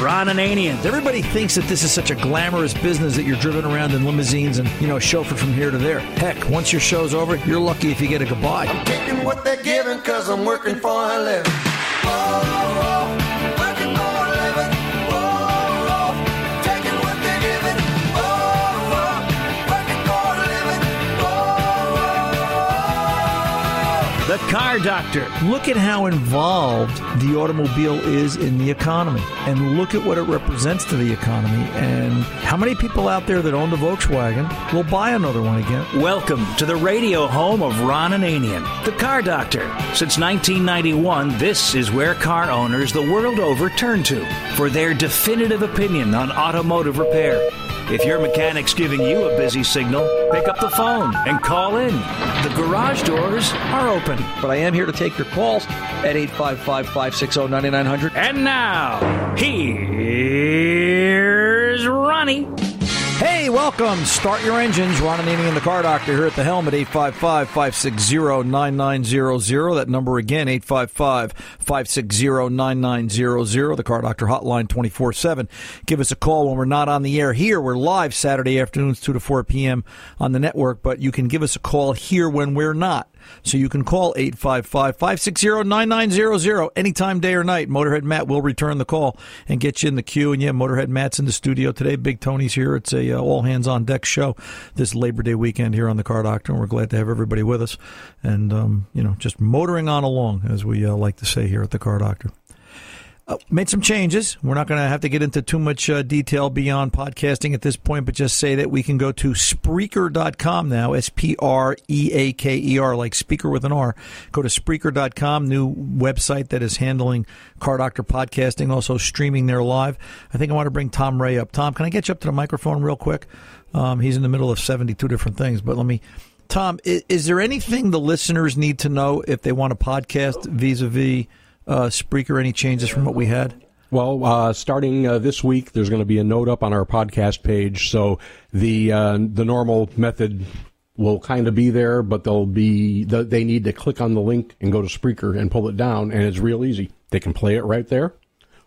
Ron Ananian. Everybody thinks that this is such a glamorous business that you're driven around in limousines and, you know, chauffeured from here to there. Heck, once your show's over, you're lucky if you get a goodbye. I'm taking what they're giving cause I'm working for a living. Oh, oh, oh. The Car Doctor. Look at how involved the automobile is in the economy, and look at what it represents to the economy, and how many people out there that own the Volkswagen will buy another one again. Welcome to the radio home of Ron Ananian, the Car Doctor. Since 1991, this is where car owners the world over turn to for their definitive opinion on automotive repair. If your mechanic's giving you a busy signal, pick up the phone and call in. The garage doors are open. But I am here to take your calls at 855 560 9900. And now, here's Ronnie. Welcome. Start your engines. Ron Ananian the Car Doctor here at the helm at 855-560-9900. That number again, 855-560-9900. The Car Doctor hotline 24-7. Give us a call when we're not on the air here. We're live Saturday afternoons 2 to 4 p.m. on the network, but you can give us a call here when we're not. So you can call 855-560-9900 anytime, day or night. Motorhead Matt will return the call and get you in the queue. And yeah, Motorhead Matt's in the studio today. Big Tony's here. It's a uh, all hands on deck show this Labor Day weekend here on the Car Doctor. And we're glad to have everybody with us. And, um, you know, just motoring on along, as we uh, like to say here at the Car Doctor. Uh, made some changes. We're not going to have to get into too much uh, detail beyond podcasting at this point, but just say that we can go to Spreaker.com now, S P R E A K E R, like speaker with an R. Go to Spreaker.com, new website that is handling Car Doctor podcasting, also streaming there live. I think I want to bring Tom Ray up. Tom, can I get you up to the microphone real quick? Um, he's in the middle of 72 different things, but let me. Tom, is, is there anything the listeners need to know if they want a podcast vis a vis? Uh, Spreaker? Any changes from what we had? Well, uh, starting uh, this week, there's going to be a note up on our podcast page. So the uh, the normal method will kind of be there, but they'll be the, they need to click on the link and go to Spreaker and pull it down, and it's real easy. They can play it right there,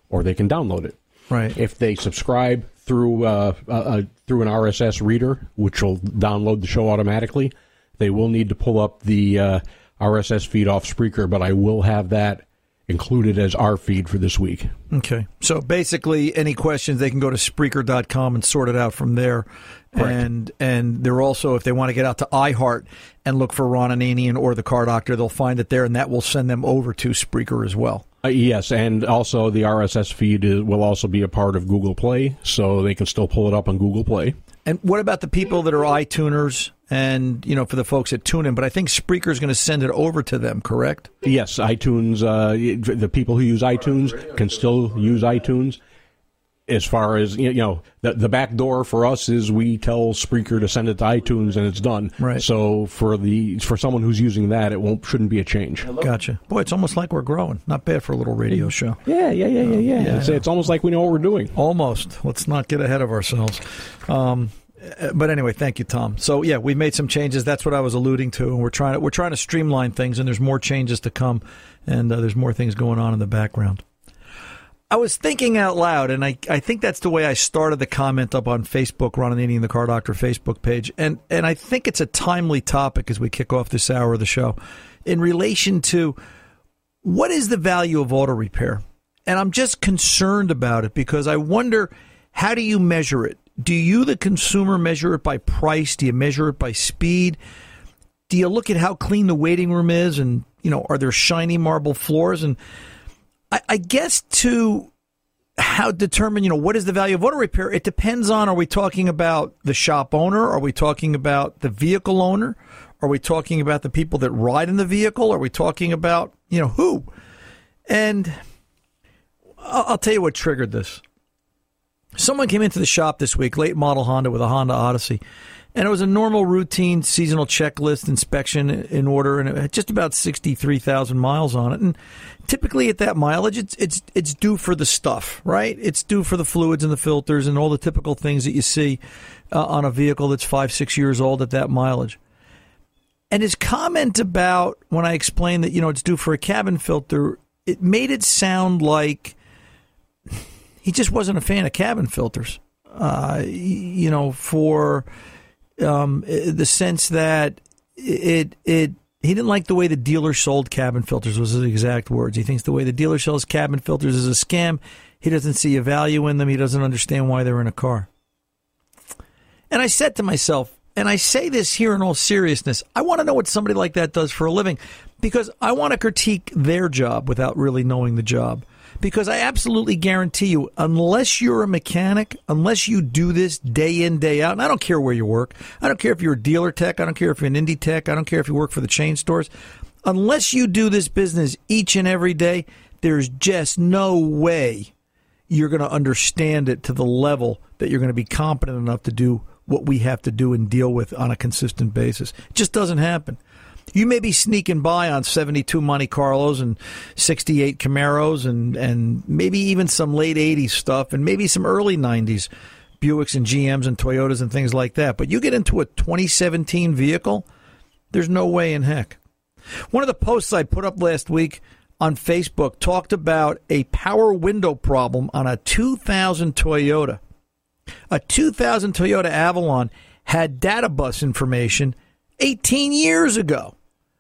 or they can download it. Right. If they subscribe through uh, uh, through an RSS reader, which will download the show automatically, they will need to pull up the uh, RSS feed off Spreaker. But I will have that included as our feed for this week. Okay. So basically, any questions, they can go to Spreaker.com and sort it out from there. Correct. And and they're also, if they want to get out to iHeart and look for Ron and Ananian or the Car Doctor, they'll find it there, and that will send them over to Spreaker as well. Uh, yes, and also the RSS feed is, will also be a part of Google Play, so they can still pull it up on Google Play. And what about the people that are iTuners and, you know, for the folks that tune in? But I think Spreaker is going to send it over to them, correct? Yes, iTunes. Uh, the people who use iTunes can still use iTunes. As far as you know, the the back door for us is we tell Spreaker to send it to iTunes and it's done. Right. So for the for someone who's using that, it won't shouldn't be a change. Gotcha. Boy, it's almost like we're growing. Not bad for a little radio show. Yeah, yeah, yeah, yeah, yeah. Yeah, it's, it's almost like we know what we're doing. Almost. Let's not get ahead of ourselves. Um, but anyway, thank you, Tom. So yeah, we've made some changes. That's what I was alluding to, and we're trying to we're trying to streamline things, and there's more changes to come, and uh, there's more things going on in the background. I was thinking out loud, and I, I think that's the way I started the comment up on Facebook, Ron Ananian the Car Doctor Facebook page, and and I think it's a timely topic as we kick off this hour of the show, in relation to what is the value of auto repair, and I'm just concerned about it because I wonder how do you measure it? Do you, the consumer, measure it by price? Do you measure it by speed? Do you look at how clean the waiting room is, and you know, are there shiny marble floors? And I, I guess to how determine, you know, what is the value of auto repair? It depends on are we talking about the shop owner? Are we talking about the vehicle owner? Are we talking about the people that ride in the vehicle? Are we talking about, you know, who? And I'll, I'll tell you what triggered this. Someone came into the shop this week, late model Honda with a Honda Odyssey, and it was a normal routine seasonal checklist inspection in order, and it had just about sixty-three thousand miles on it. And typically, at that mileage, it's it's it's due for the stuff, right? It's due for the fluids and the filters and all the typical things that you see uh, on a vehicle that's five six years old at that mileage. And his comment about when I explained that you know it's due for a cabin filter, it made it sound like he just wasn't a fan of cabin filters. Uh, you know, for um, the sense that it it he didn't like the way the dealer sold cabin filters was his exact words. He thinks the way the dealer sells cabin filters is a scam. He doesn't see a value in them. He doesn't understand why they're in a car. And I said to myself, and I say this here in all seriousness, I want to know what somebody like that does for a living because I want to critique their job without really knowing the job. Because I absolutely guarantee you, unless you're a mechanic, unless you do this day in, day out, and I don't care where you work, I don't care if you're a dealer tech, I don't care if you're an indie tech, I don't care if you work for the chain stores, unless you do this business each and every day, there's just no way you're going to understand it to the level that you're going to be competent enough to do what we have to do and deal with on a consistent basis. It just doesn't happen. You may be sneaking by on 72 Monte Carlos and 68 Camaros and, and maybe even some late 80s stuff and maybe some early 90s Buicks and GMs and Toyotas and things like that. But you get into a 2017 vehicle, there's no way in heck. One of the posts I put up last week on Facebook talked about a power window problem on a 2000 Toyota. A 2000 Toyota Avalon had data bus information 18 years ago.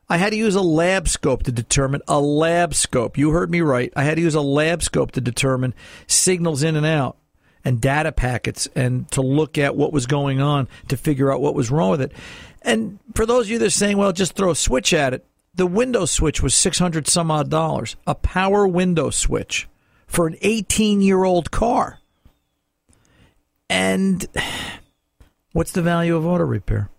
I had to use a lab scope to determine a lab scope. You heard me right. I had to use a lab scope to determine signals in and out and data packets and to look at what was going on to figure out what was wrong with it. And for those of you that are saying, well, just throw a switch at it, the window switch was 600 some odd dollars. A power window switch for an 18 year old car. And what's the value of auto repair?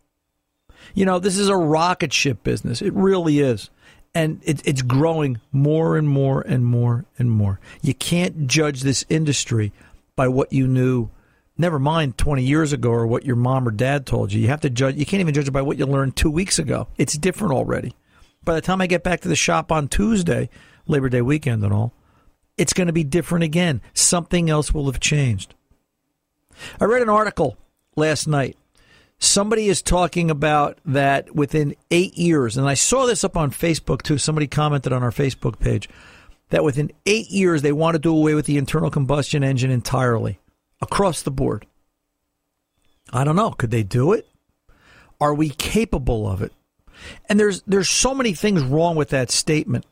You know, this is a rocket ship business. It really is. And it, it's growing more and more and more and more. You can't judge this industry by what you knew, never mind 20 years ago or what your mom or dad told you. You have to judge, you can't even judge it by what you learned two weeks ago. It's different already. By the time I get back to the shop on Tuesday, Labor Day weekend and all, it's going to be different again. Something else will have changed. I read an article last night. Somebody is talking about that within eight years, and I saw this up on Facebook too. Somebody commented on our Facebook page that within eight years they want to do away with the internal combustion engine entirely across the board. I don't know. Could they do it? Are we capable of it? And there's there's so many things wrong with that statement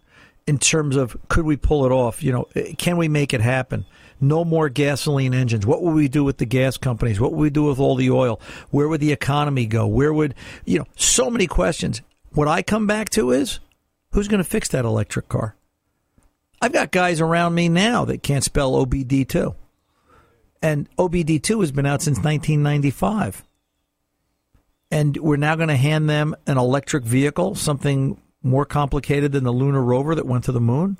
in terms of could we pull it off? You know, can we make it happen? No more gasoline engines. What would we do with the gas companies? What would we do with all the oil? Where would the economy go? Where would, you know, so many questions. What I come back to is who's going to fix that electric car? I've got guys around me now that can't spell OBD2. And OBD2 has been out since 1995. And we're now going to hand them an electric vehicle, something more complicated than the lunar rover that went to the moon.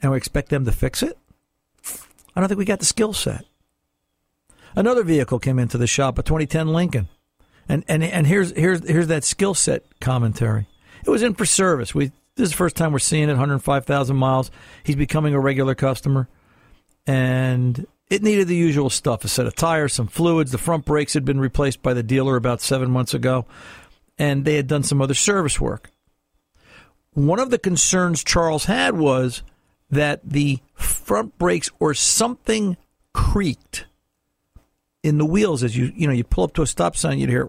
And we expect them to fix it? I don't think we got the skill set. Another vehicle came into the shop, a 2010 Lincoln. And and and here's here's here's that skill set commentary. It was in for service. We this is the first time we're seeing it, 105,000 miles. He's becoming a regular customer. And it needed the usual stuff, a set of tires, some fluids, the front brakes had been replaced by the dealer about 7 months ago, and they had done some other service work. One of the concerns Charles had was that the front brakes or something creaked in the wheels as you you know you pull up to a stop sign you'd hear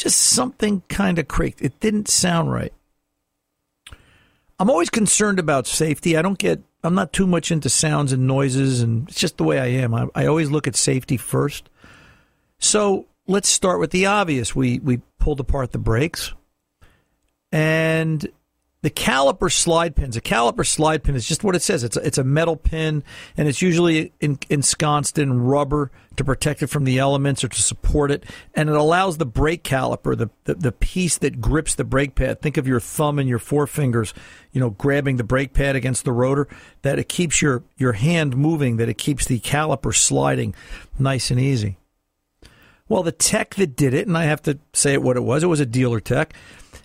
just something kind of creaked. It didn't sound right. I'm always concerned about safety. I don't get i'm not too much into sounds and noises and it's just the way i am. I, I always look at safety first. So let's start with the obvious. We we pulled apart the brakes and the caliper slide pins. A caliper slide pin is just what it says. It's a, it's a metal pin, and it's usually in, ensconced in rubber to protect it from the elements or to support it. And it allows the brake caliper, the, the, the piece that grips the brake pad. Think of your thumb and your forefingers, you know, grabbing the brake pad against the rotor. That it keeps your your hand moving. That it keeps the caliper sliding nice and easy. Well, the tech that did it, and I have to say it what it was, it was a dealer tech.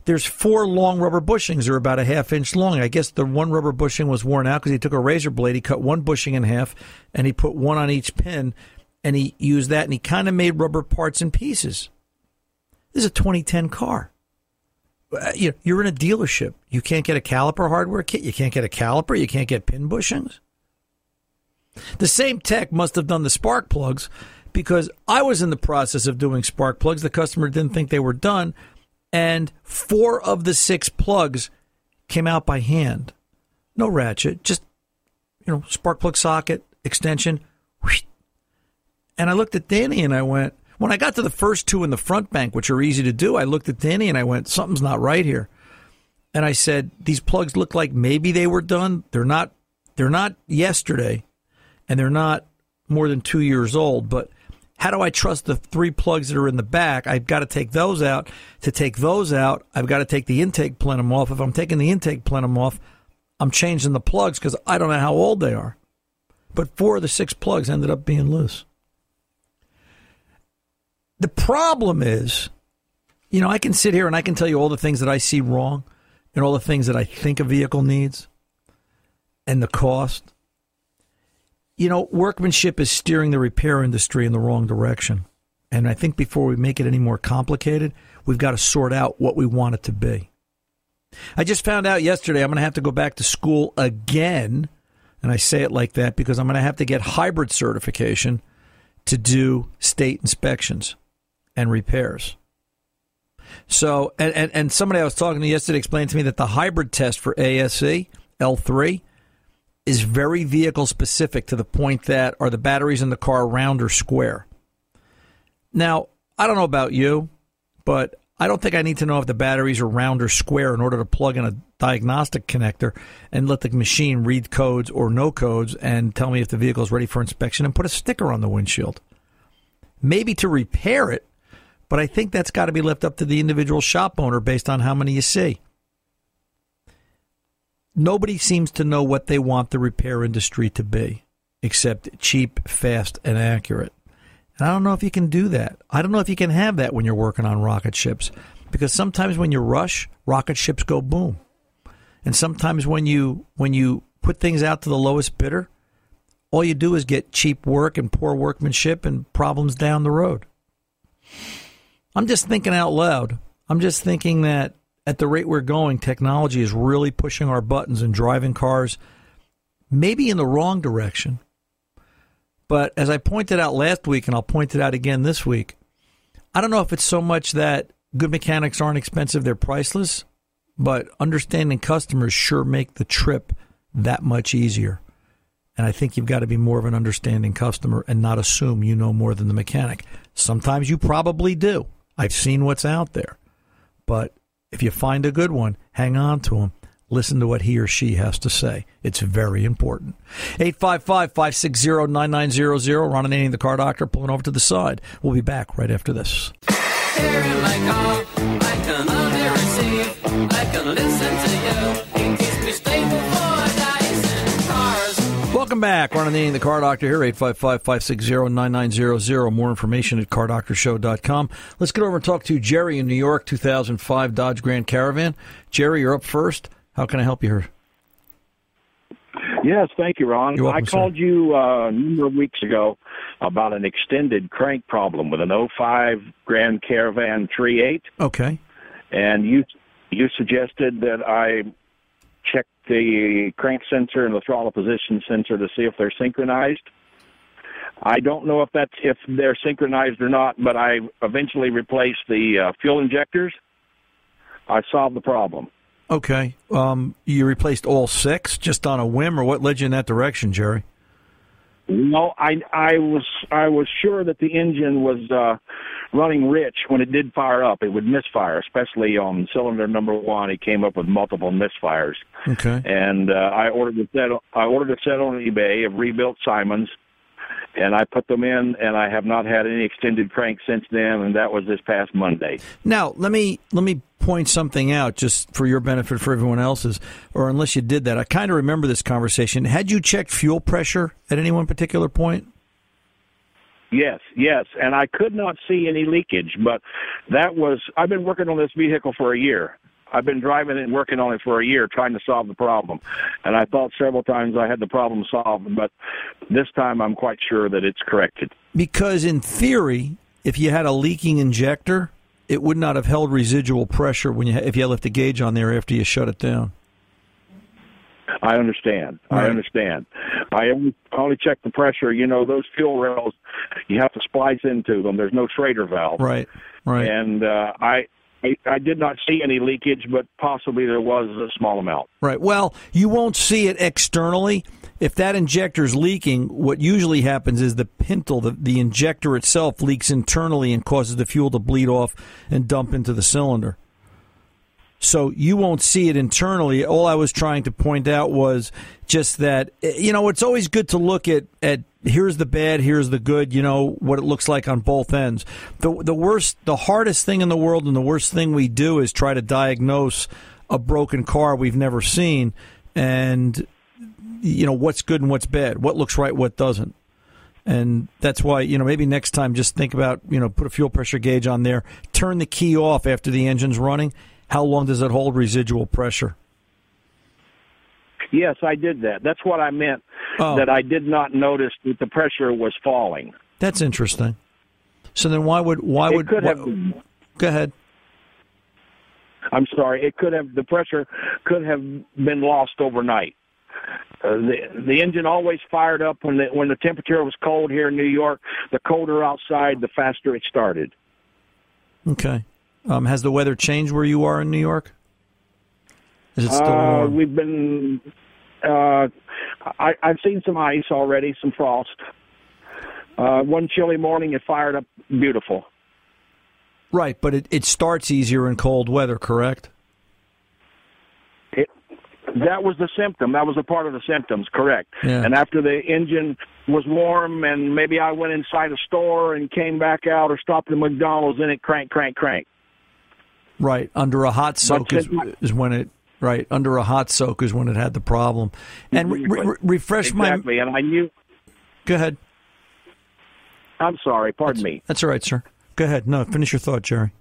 There's four long rubber bushings. They're about a half inch long. I guess the one rubber bushing was worn out because he took a razor blade, he cut one bushing in half, and he put one on each pin, and he used that, and he kind of made rubber parts and pieces. This is a 2010 car. Uh, you're in a dealership. You can't get a caliper hardware kit. You can't get a caliper. You can't get pin bushings. The same tech must have done the spark plugs because I was in the process of doing spark plugs. The customer didn't think they were done, and four of the six plugs came out by hand. No ratchet, just you know, spark plug socket extension. And I looked at Danny and I went, when I got to the first two in the front bank, which are easy to do, I looked at Danny and I went, something's not right here. And I said, these plugs look like maybe they were done. They're not. They're not yesterday, and they're not more than two years old. But how do I trust the three plugs that are in the back? I've got to take those out. To take those out, I've got to take the intake plenum off. If I'm taking the intake plenum off, I'm changing the plugs because I don't know how old they are. But four of the six plugs ended up being loose. The problem is, you know, I can sit here and I can tell you all the things that I see wrong and all the things that I think a vehicle needs and the cost. You know, workmanship is steering the repair industry in the wrong direction. And I think before we make it any more complicated, we've got to sort out what we want it to be. I just found out yesterday I'm going to have to go back to school again. And I say it like that because I'm going to have to get hybrid certification to do state inspections and repairs. So, and, and, and somebody I was talking to yesterday explained to me that the hybrid test for ASE L3 is very vehicle specific to the point that are the batteries in the car round or square? Now, I don't know about you, but I don't think I need to know if the batteries are round or square in order to plug in a diagnostic connector and let the machine read codes or no codes and tell me if the vehicle is ready for inspection and put a sticker on the windshield. Maybe to repair it, but I think that's got to be left up to the individual shop owner based on how many you see. Nobody seems to know what they want the repair industry to be, except cheap, fast, and accurate. And I don't know if you can do that. I don't know if you can have that when you're working on rocket ships, because sometimes when you rush, rocket ships go boom, and sometimes when you when you put things out to the lowest bidder, all you do is get cheap work and poor workmanship and problems down the road. I'm just thinking out loud. I'm just thinking that at the rate we're going, technology is really pushing our buttons and driving cars maybe in the wrong direction. But as I pointed out last week, and I'll point it out again this week, I don't know if it's so much that good mechanics aren't expensive, they're priceless, but understanding customers sure make the trip that much easier. And I think you've got to be more of an understanding customer and not assume you know more than the mechanic. Sometimes you probably do. I've seen what's out there. But if you find a good one, hang on to him. Listen to what he or she has to say. It's very important. 855 560 9900. Ron Ananian, the car doctor, pulling over to the side. We'll be back right after this. My I can receive. I can listen to you. Welcome back. Ron Ananian, the car doctor here, 855 560 9900. More information at cardoctorshow.com. Let's get over and talk to Jerry in New York, 2005 Dodge Grand Caravan. Jerry, you're up first. How can I help you here? Yes, thank you, Ron. You're welcome, I sir. called you uh, a number of weeks ago about an extended crank problem with an 05 Grand Caravan 3.8, Okay. and you you suggested that I check the crank sensor and the throttle position sensor to see if they're synchronized. I don't know if that's if they're synchronized or not, but I eventually replaced the uh, fuel injectors. I solved the problem. Okay. Um, you replaced all six just on a whim, or what led you in that direction, Jerry? No, I I was I was sure that the engine was uh, running rich when it did fire up. It would misfire, especially on cylinder number one. It came up with multiple misfires, Okay. and uh, I ordered a set. I ordered a set on eBay of rebuilt Siemens, and I put them in, and I have not had any extended crank since then. And that was this past Monday. Now let me let me point something out just for your benefit, for everyone else's, or unless you did that. I kind of remember this conversation. Had you checked fuel pressure at any one particular point? Yes, yes, and I could not see any leakage, but that was I've been working on this vehicle for a year. I've been driving it and working on it for a year trying to solve the problem. And I thought several times I had the problem solved, but this time I'm quite sure that it's corrected. Because in theory, if you had a leaking injector, it would not have held residual pressure when you if you left the gauge on there after you shut it down. I understand. Right. I understand. I only, only check the pressure. You know, those fuel rails, you have to splice into them. There's no Schrader valve. Right. Right. And uh, I, I did not see any leakage, but possibly there was a small amount. Right. Well, you won't see it externally. If that injector is leaking, what usually happens is the pintle, the, the injector itself, leaks internally and causes the fuel to bleed off and dump into the cylinder. So you won't see it internally. All I was trying to point out was just that eh, you know it's always good to look at at here's the bad, here's the good. You know what it looks like on both ends. The the worst, the hardest thing in the world, and the worst thing we do is try to diagnose a broken car we've never seen, and you know what's good and what's bad, what looks right, what doesn't. And that's why, you know, maybe next time just think about, you know, put a fuel pressure gauge on there, turn the key off after the engine's running. How long does it hold residual pressure? Yes, I did that. That's what I meant. Oh. That I did not notice that the pressure was falling. That's interesting. So then why would why It would could why- have. go ahead? I'm sorry. It could have the pressure could have been lost overnight. Uh, the the engine always fired up when the when the temperature was cold here in New York. The colder outside, the faster it started. Okay. Um, has the weather changed where you are in New York? Is it still Uh, warm? we've been. Uh, I, I've seen some ice already, some frost. Uh, one chilly morning, it fired up beautiful. Right, but it, it starts easier in cold weather, correct? It, that was the symptom. That was a part of the symptoms, correct. Yeah. And after the engine was warm, and maybe I went inside a store and came back out, or stopped at McDonald's, and it crank, crank, crank. Right, under a hot soak is, my- is when it right under a hot soak is when it had the problem. And re, re, re- refresh Exactly. And I knew. Go ahead. I'm sorry. Pardon me. That's all right, sir. Go ahead. No, finish your thought, Jerry.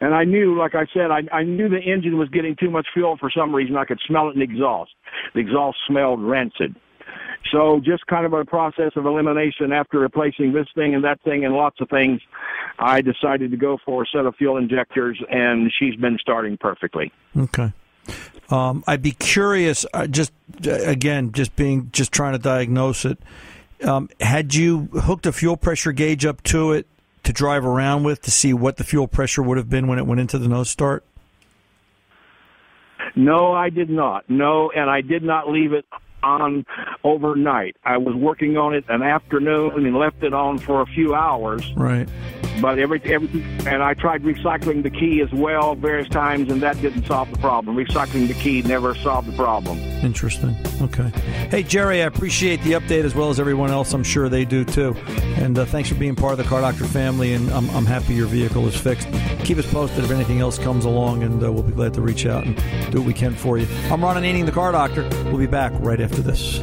And I knew, like I said, I, I knew the engine was getting too much fuel for some reason. I could smell it in the exhaust. The exhaust smelled rancid. So just kind of a process of elimination after replacing this thing and that thing and lots of things, I decided to go for a set of fuel injectors, and she's been starting perfectly. Okay. Um, I'd be curious. Uh, just uh, again, just being just trying to diagnose it. Um, had you hooked a fuel pressure gauge up to it to drive around with to see what the fuel pressure would have been when it went into the no start? No, I did not. No, and I did not leave it on overnight. I was working on it an afternoon and left it on for a few hours. Right. But every every and I tried recycling the key as well various times, and that didn't solve the problem. Recycling the key never solved the problem. Interesting. Okay. Hey, Jerry, I appreciate the update as well as everyone else. I'm sure they do too. And uh, thanks for being part of the Car Doctor family. And I'm, I'm happy your vehicle is fixed. Keep us posted if anything else comes along, and uh, we'll be glad to reach out and do what we can for you. I'm Ron Ananian, the Car Doctor. We'll be back right after this.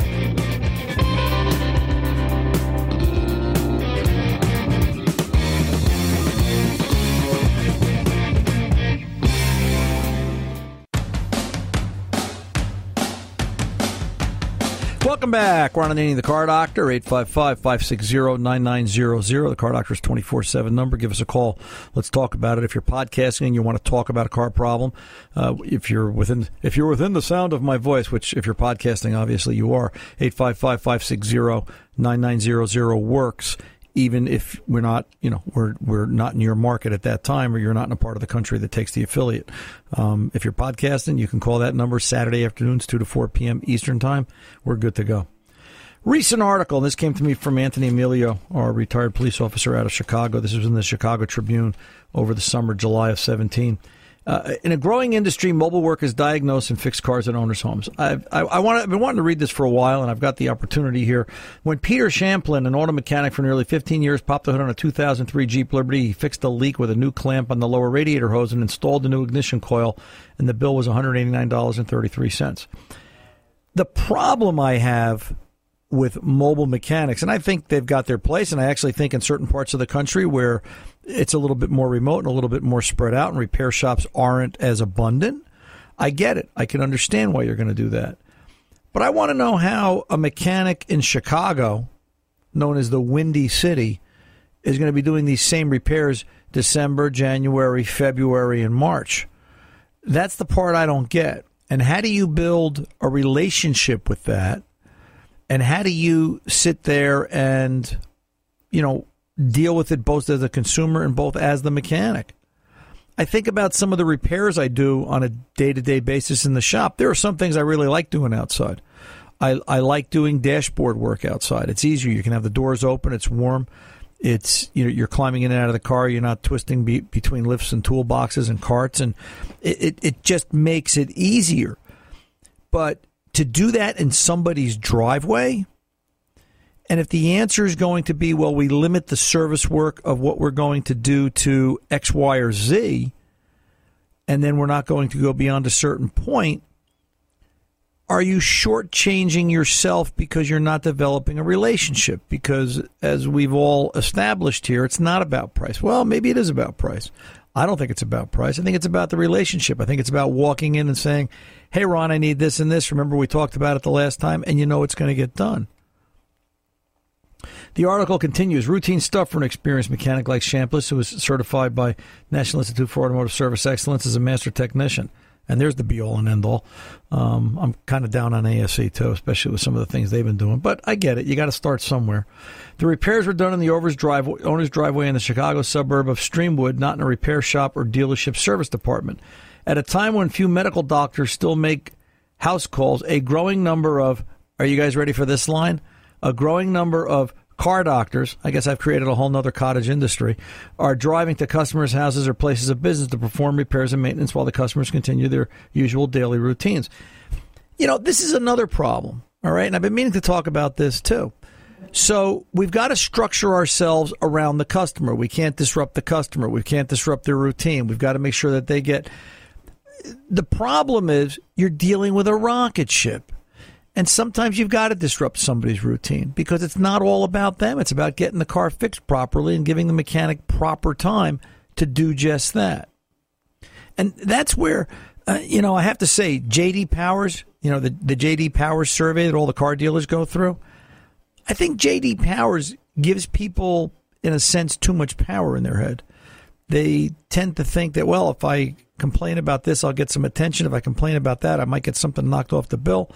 Welcome back. Ron Ananian, the Car Doctor, 855-560-9900. The Car Doctor's 24-7 number. Give us a call. Let's talk about it. If you're podcasting and you want to talk about a car problem, uh, if you're within if you're within the sound of my voice, which if you're podcasting, obviously you are, 855-560-9900 works even if we're not, you know, we're we're not in your market at that time, or you're not in a part of the country that takes the affiliate. Um, if you're podcasting, you can call that number Saturday afternoons, two to four p.m. Eastern time. We're good to go. Recent article, this came to me from Anthony Emilio, our retired police officer out of Chicago. This was in the Chicago Tribune over the summer, July of 17. Uh, in a growing industry, mobile work is diagnosed and fixed cars at owners' homes. I've, I, I want I've been wanting to read this for a while, and I've got the opportunity here. When Peter Champlin, an auto mechanic for nearly 15 years, popped the hood on a 2003 Jeep Liberty, he fixed a leak with a new clamp on the lower radiator hose and installed a new ignition coil, and the bill was $189.33. The problem I have with mobile mechanics, and I think they've got their place, and I actually think in certain parts of the country where it's a little bit more remote and a little bit more spread out, and repair shops aren't as abundant. I get it. I can understand why you're going to do that. But I want to know how a mechanic in Chicago, known as the Windy City, is going to be doing these same repairs December, January, February, and March. That's the part I don't get. And how do you build a relationship with that? And how do you sit there and, you know, deal with it both as a consumer and both as the mechanic? I think about some of the repairs I do on a day to day basis in the shop. There are some things I really like doing outside. I, I like doing dashboard work outside. It's easier. You can have the doors open. It's warm. It's you know you're climbing in and out of the car. You're not twisting be, between lifts and toolboxes and carts, and it, it, it just makes it easier. But to do that in somebody's driveway, and if the answer is going to be, well, we limit the service work of what we're going to do to X, Y, or Z, and then we're not going to go beyond a certain point, are you shortchanging yourself because you're not developing a relationship? Because as we've all established here, it's not about price. Well, maybe it is about price. I don't think it's about price. I think it's about the relationship. I think it's about walking in and saying, Hey, Ron, I need this and this. Remember, we talked about it the last time, and you know it's going to get done. The article continues routine stuff for an experienced mechanic like Chambliss, who is certified by National Institute for Automotive Service Excellence as a master technician. And there's the be all and end all. Um, I'm kind of down on ASE too, especially with some of the things they've been doing. But I get it. You got to start somewhere. The repairs were done in the owner's driveway in the Chicago suburb of Streamwood, not in a repair shop or dealership service department. At a time when few medical doctors still make house calls, a growing number of, are you guys ready for this line? A growing number of car doctors, I guess I've created a whole nother cottage industry, are driving to customers' houses or places of business to perform repairs and maintenance while the customers continue their usual daily routines. You know, this is another problem, all right? And I've been meaning to talk about this too. So we've got to structure ourselves around the customer. We can't disrupt the customer. We can't disrupt their routine. We've got to make sure that they get. The problem is you're dealing with a rocket ship. And sometimes you've got to disrupt somebody's routine because it's not all about them. It's about getting the car fixed properly and giving the mechanic proper time to do just that. And that's where, uh, you know, I have to say, JD Powers, you know, the, the JD Powers survey that all the car dealers go through, I think JD Powers gives people, in a sense, too much power in their head. They tend to think that, well, if I complain about this, I'll get some attention. If I complain about that, I might get something knocked off the bill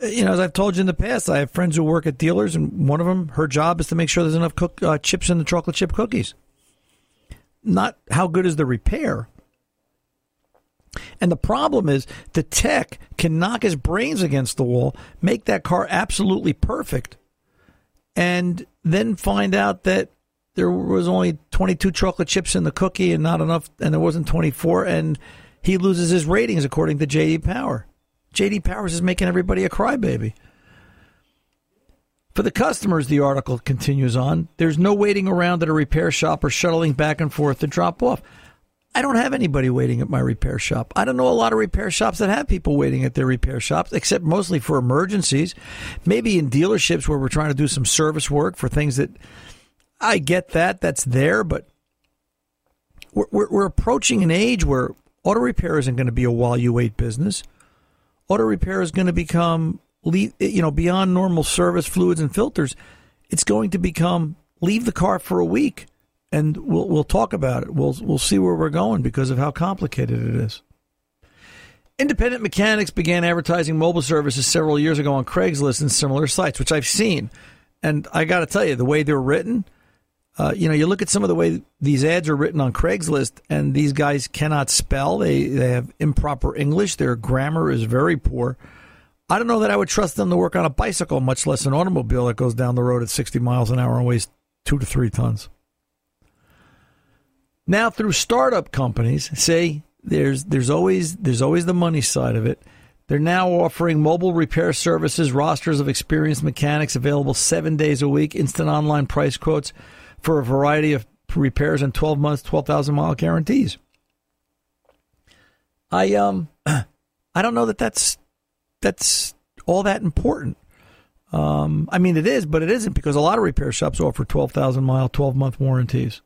you know, as I've told you in the past, I have friends who work at dealers, and one of them, her job is to make sure there's enough cook, uh, chips in the chocolate chip cookies. Not how good is the repair. And the problem is the tech can knock his brains against the wall, make that car absolutely perfect, and then find out that there was only 22 chocolate chips in the cookie and not enough, and there wasn't 24, and he loses his ratings according to JD Power. JD Powers is making everybody a crybaby. For the customers, the article continues on, there's no waiting around at a repair shop or shuttling back and forth to drop off. I don't have anybody waiting at my repair shop. I don't know a lot of repair shops that have people waiting at their repair shops, except mostly for emergencies. Maybe in dealerships where we're trying to do some service work for things that I get that, that's there, but we're, we're, we're approaching an age where auto repair isn't going to be a while you wait business auto repair is going to become you know beyond normal service fluids and filters it's going to become leave the car for a week and we'll we'll talk about it. We'll we'll see where we're going because of how complicated it is. Independent mechanics began advertising mobile services several years ago on Craigslist and similar sites which I've seen. And I got to tell you the way they're written uh, you know, you look at some of the way these ads are written on Craigslist, and these guys cannot spell. They they have improper English. Their grammar is very poor. I don't know that I would trust them to work on a bicycle, much less an automobile that goes down the road at 60 miles an hour and weighs two to three tons. Now, through startup companies, say there's there's always there's always the money side of it. They're now offering mobile repair services, rosters of experienced mechanics available seven days a week, instant online price quotes for a variety of repairs and 12 months, 12,000 mile guarantees. I um I don't know that that's that's all that important. Um, I mean, it is, but it isn't because a lot of repair shops offer 12,000 mile, 12 month warranties.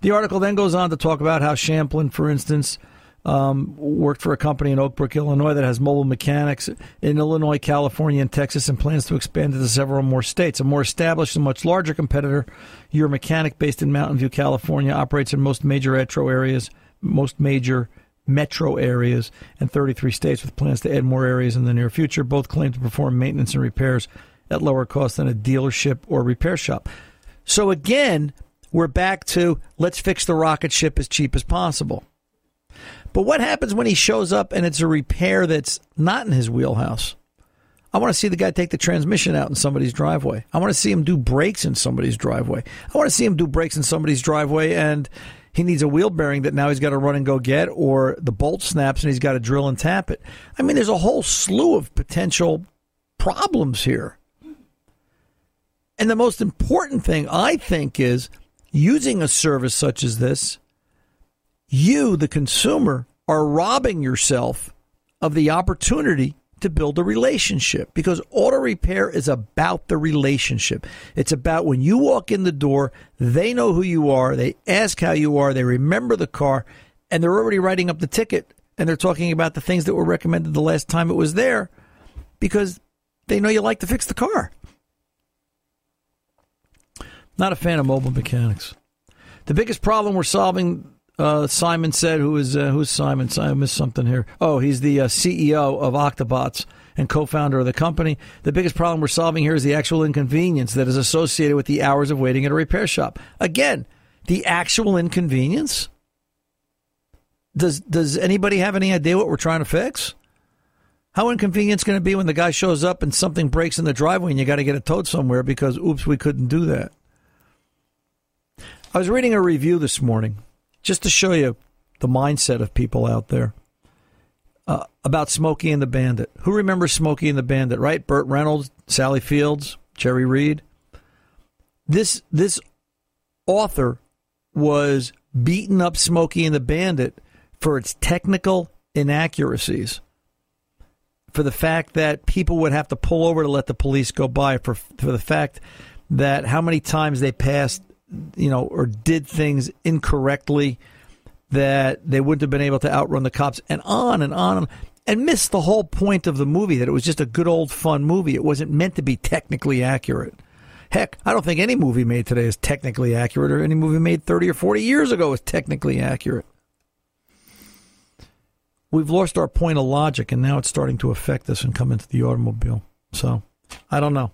The article then goes on to talk about how Champlin, for instance, um, worked for a company in Oak Brook, Illinois that has mobile mechanics in Illinois, California, and Texas and plans to expand into several more states. A more established and much larger competitor, Your Mechanic, based in Mountain View, California, operates in most major metro areas, most major metro areas and 33 states with plans to add more areas in the near future. Both claim to perform maintenance and repairs at lower cost than a dealership or repair shop. So again, we're back to let's fix the rocket ship as cheap as possible. But what happens when he shows up and it's a repair that's not in his wheelhouse? I want to see the guy take the transmission out in somebody's driveway. I want to see him do brakes in somebody's driveway. I want to see him do brakes in somebody's driveway and he needs a wheel bearing that now he's got to run and go get, or the bolt snaps and he's got to drill and tap it. I mean, there's a whole slew of potential problems here. And the most important thing, I think, is using a service such as this, you, the consumer, are robbing yourself of the opportunity to build a relationship because auto repair is about the relationship. It's about when you walk in the door, they know who you are, they ask how you are, they remember the car, and they're already writing up the ticket and they're talking about the things that were recommended the last time it was there because they know you like to fix the car. Not a fan of mobile mechanics. The biggest problem we're solving, uh, Simon said, who is uh, who's Simon? I missed something here. Oh, he's the uh, CEO of Octobots and co-founder of the company. The biggest problem we're solving here is the actual inconvenience that is associated with the hours of waiting at a repair shop. Again, the actual inconvenience. Does does anybody have any idea what we're trying to fix? How inconvenient it's going to be when the guy shows up and something breaks in the driveway and you got to get it towed somewhere because oops, we couldn't do that. I was reading a review this morning just to show you the mindset of people out there uh, about Smokey and the Bandit. Who remembers Smokey and the Bandit, right? Burt Reynolds, Sally Fields, Jerry Reed. This this author was beating up Smokey and the Bandit for its technical inaccuracies. For the fact that people would have to pull over to let the police go by, for for the fact that how many times they passed you know, or did things incorrectly that they wouldn't have been able to outrun the cops, and on and on, and missed the whole point of the movie that it was just a good old fun movie. It wasn't meant to be technically accurate. Heck, I don't think any movie made today is technically accurate, or any movie made 30 or 40 years ago is technically accurate. We've lost our point of logic, and now it's starting to affect us and come into the automobile. So, I don't know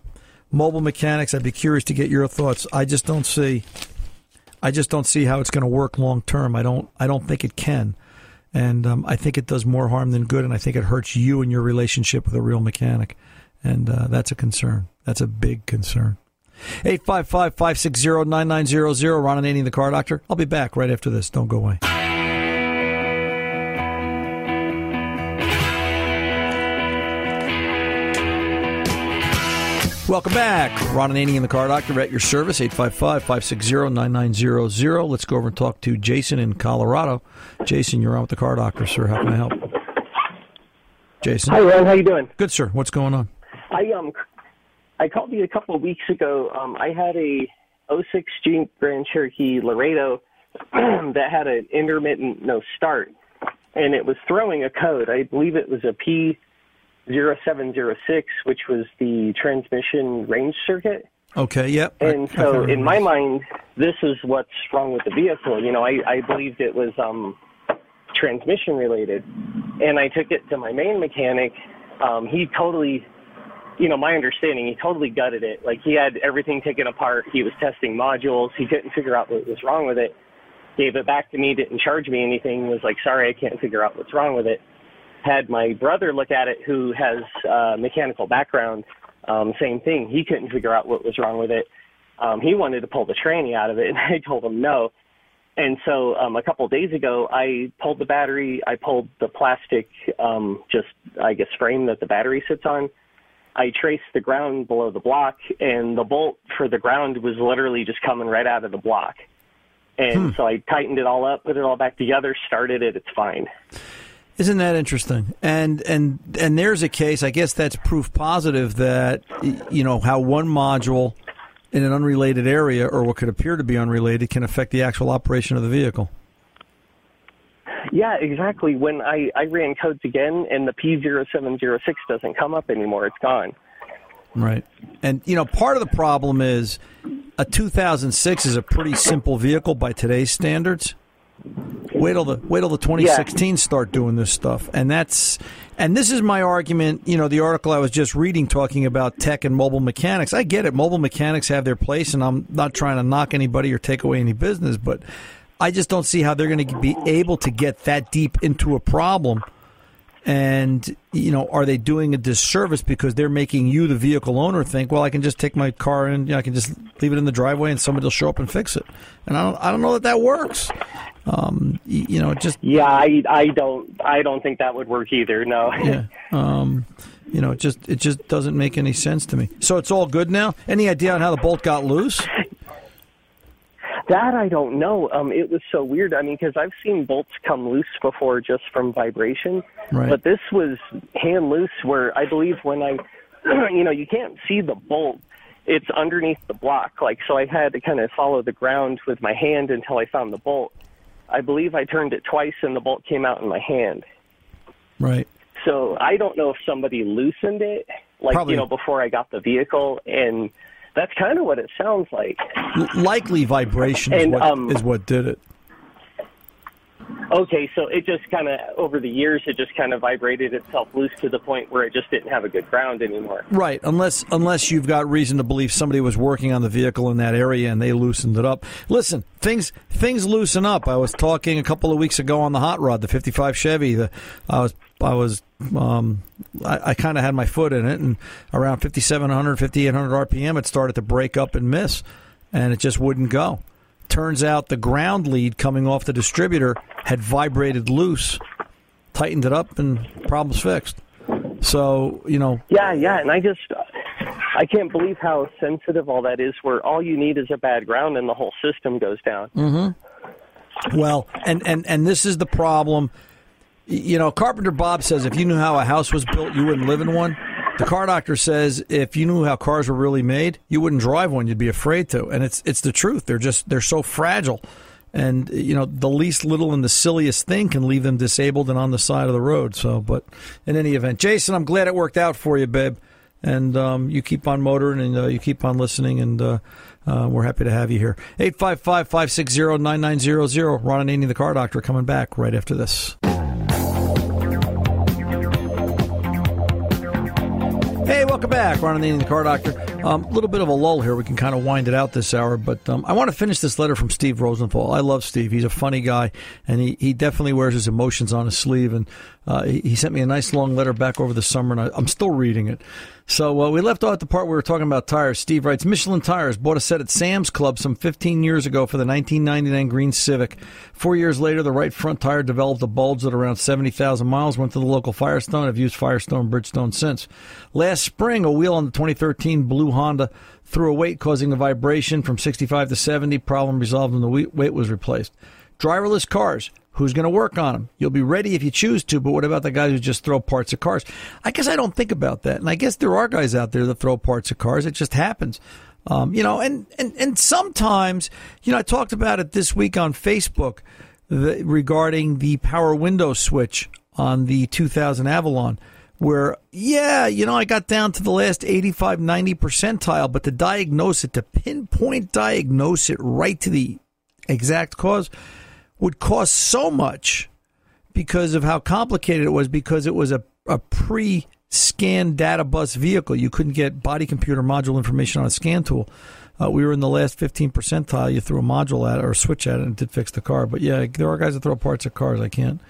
mobile mechanics. I'd be curious to get your thoughts. I just don't see. I just don't see how it's going to work long term. I don't. I don't think it can, and um, I think it does more harm than good. And I think it hurts you and your relationship with a real mechanic, and uh, that's a concern. That's a big concern. 855 560 9900. Ron Ananian, the car doctor. I'll be back right after this. Don't go away. Welcome back. Ron Ananian the Car Doctor at your service, 855-560-9900. Let's go over and talk to Jason in Colorado. Jason, you're on with the Car Doctor, sir. How can I help? Jason. Hi, Ron. How you doing? Good, sir. What's going on? I um, I called you a couple of weeks ago. Um, I had a 06 Jeep Grand Cherokee Laredo that had an intermittent no start, and it was throwing a code. I believe it was a P 0706, which was the transmission range circuit. Okay, yep. And I so, can in my mind, this is what's wrong with the vehicle. You know, I, I believed it was um, transmission related, and I took it to my main mechanic. Um, he totally, you know, my understanding, he totally gutted it. Like he had everything taken apart. He was testing modules. He couldn't figure out what was wrong with it. Gave it back to me. Didn't charge me anything. Was like, sorry, I can't figure out what's wrong with it had my brother look at it who has a mechanical background um same thing. He couldn't figure out what was wrong with it. Um he wanted to pull the tranny out of it and i told him no. And so um a couple of days ago i pulled the battery. I pulled the plastic um just i guess frame that the battery sits on. I traced the ground below the block and the bolt for the ground was literally just coming right out of the block. And so i tightened it all up put it all back together started it. It's fine Isn't that interesting? And and and there's a case. I guess that's proof positive that you know how one module in an unrelated area or what could appear to be unrelated can affect the actual operation of the vehicle. Yeah, exactly. When I, I ran codes again and the P0706 doesn't come up anymore, it's gone. Right. And you know, part of the problem is a 2006 is a pretty simple vehicle by today's standards. Wait till the wait till the 2016 start doing this stuff, and that's and this is my argument. You know, the article I was just reading talking about tech and mobile mechanics. I get it. Mobile mechanics have their place, and I'm not trying to knock anybody or take away any business, but I just don't see how they're going to be able to get that deep into a problem. And you know, are they doing a disservice because they're making you, the vehicle owner, think, well, I can just take my car and you know, I can just leave it in the driveway and somebody will show up and fix it. And I don't, I don't know that that works. Um, you know, it just Yeah, I I don't I don't think that would work either. No. yeah. Um, you know, it just it just doesn't make any sense to me. So it's all good now. Any idea on how the bolt got loose? That I don't know. Um, it was so weird. I mean, because I've seen bolts come loose before just from vibration, Right. but this was hand loose. Where I believe when I, you know, you can't see the bolt. It's underneath the block. Like so, I had to kind of follow the ground with my hand until I found the bolt. I believe I turned it twice and the bolt came out in my hand. Right. So I don't know if somebody loosened it, like Probably. you know, before I got the vehicle, and that's kind of what it sounds like. L- likely vibration is what um, is what did it. Okay, so it just kind of over the years, it just kind of vibrated itself loose to the point where it just didn't have a good ground anymore. Right, unless unless you've got reason to believe somebody was working on the vehicle in that area and they loosened it up. Listen, things things loosen up. I was talking a couple of weeks ago on the hot rod, the '55 Chevy. The I was I was um, I, I kind of had my foot in it, and around 5,700, 5,800 RPM, it started to break up and miss, and it just wouldn't go. Turns out the ground lead coming off the distributor had vibrated loose, tightened it up, and problems fixed. So you know, Yeah, yeah, and I just I can't believe how sensitive all that is. Where all you need is a bad ground, and the whole system goes down. Mm-hmm. Well, and, and, and this is the problem. You know, Carpenter Bob says if you knew how a house was built, you wouldn't live in one. The car doctor says if you knew how cars were really made, you wouldn't drive one. You'd be afraid to. And it's it's the truth. They're just they're so fragile. And you know, the least little and the silliest thing can leave them disabled and on the side of the road. So, but in any event, Jason, I'm glad it worked out for you, babe. And um, you keep on motoring and uh, you keep on listening, and uh, uh, we're happy to have you here. 855 560 9900. Ron Ananian, the car doctor, coming back right after this. Back. Ron Ananian, the car doctor. A um, little bit of a lull here. We can kind of wind it out this hour, but um, I want to finish this letter from Steve Rosenthal. I love Steve. He's a funny guy, and he, he definitely wears his emotions on his sleeve. And uh, he, he sent me a nice long letter back over the summer, and I, I'm still reading it. So uh, we left off the part where we were talking about tires. Steve writes, Michelin Tires bought a set at Sam's Club some 15 years ago for the 1999 Green Civic. Four years later, the right front tire developed a bulge at around 70,000 miles, went to the local Firestone. I've used Firestone Bridgestone since. Last spring, a wheel on the 2013 blue Honda threw a weight causing a vibration from 65 to 70. Problem resolved and the weight was replaced. Driverless cars. Who's going to work on them? You'll be ready if you choose to, but what about the guys who just throw parts of cars? I guess I don't think about that. And I guess there are guys out there that throw parts of cars. It just happens. Um, you know, and, and, and sometimes, you know, I talked about it this week on Facebook the, regarding the power window switch on the 2000 Avalon where, yeah, you know, I got down to the last 85, 90 percentile, but to diagnose it, to pinpoint diagnose it right to the exact cause would cost so much because of how complicated it was because it was a, a pre scan data bus vehicle. You couldn't get body computer module information on a scan tool. Uh, we were in the last 15 percentile. You threw a module at it or a switch at it and it did fix the car. But yeah, there are guys that throw parts at cars. I can't,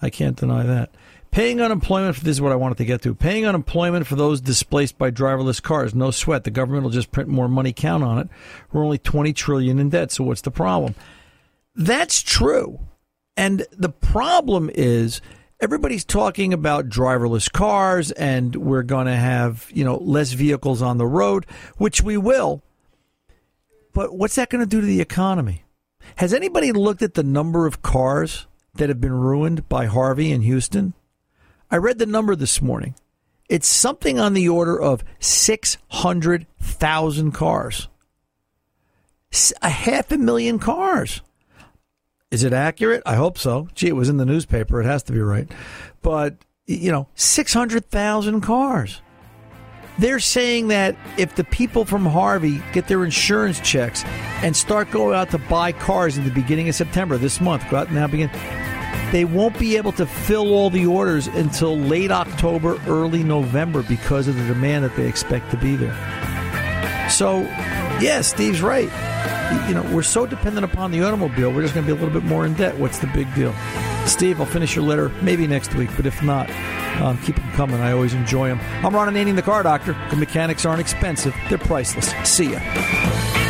I can't deny that. Paying unemployment, this is what I wanted to get to. Paying unemployment for those displaced by driverless cars, no sweat. The government will just print more money, count on it. We're only 20 trillion in debt, so what's the problem? That's true. And the problem is everybody's talking about driverless cars and we're going to have, you know, less vehicles on the road, which we will. But what's that going to do to the economy? Has anybody looked at the number of cars that have been ruined by Harvey in Houston? I read the number this morning. It's something on the order of 600,000 cars. A half a million cars. Is it accurate? I hope so. Gee, it was in the newspaper. It has to be right. But, you know, 600,000 cars. They're saying that if the people from Harvey get their insurance checks and start going out to buy cars in the beginning of September this month, go out now begin, they won't be able to fill all the orders until late October, early November because of the demand that they expect to be there. So, yeah, Steve's right. You know, we're so dependent upon the automobile, we're just going to be a little bit more in debt. What's the big deal? Steve, I'll finish your letter maybe next week, but if not, um, keep them coming. I always enjoy them. I'm Ron Ananian, the car doctor. The mechanics aren't expensive, they're priceless. See ya.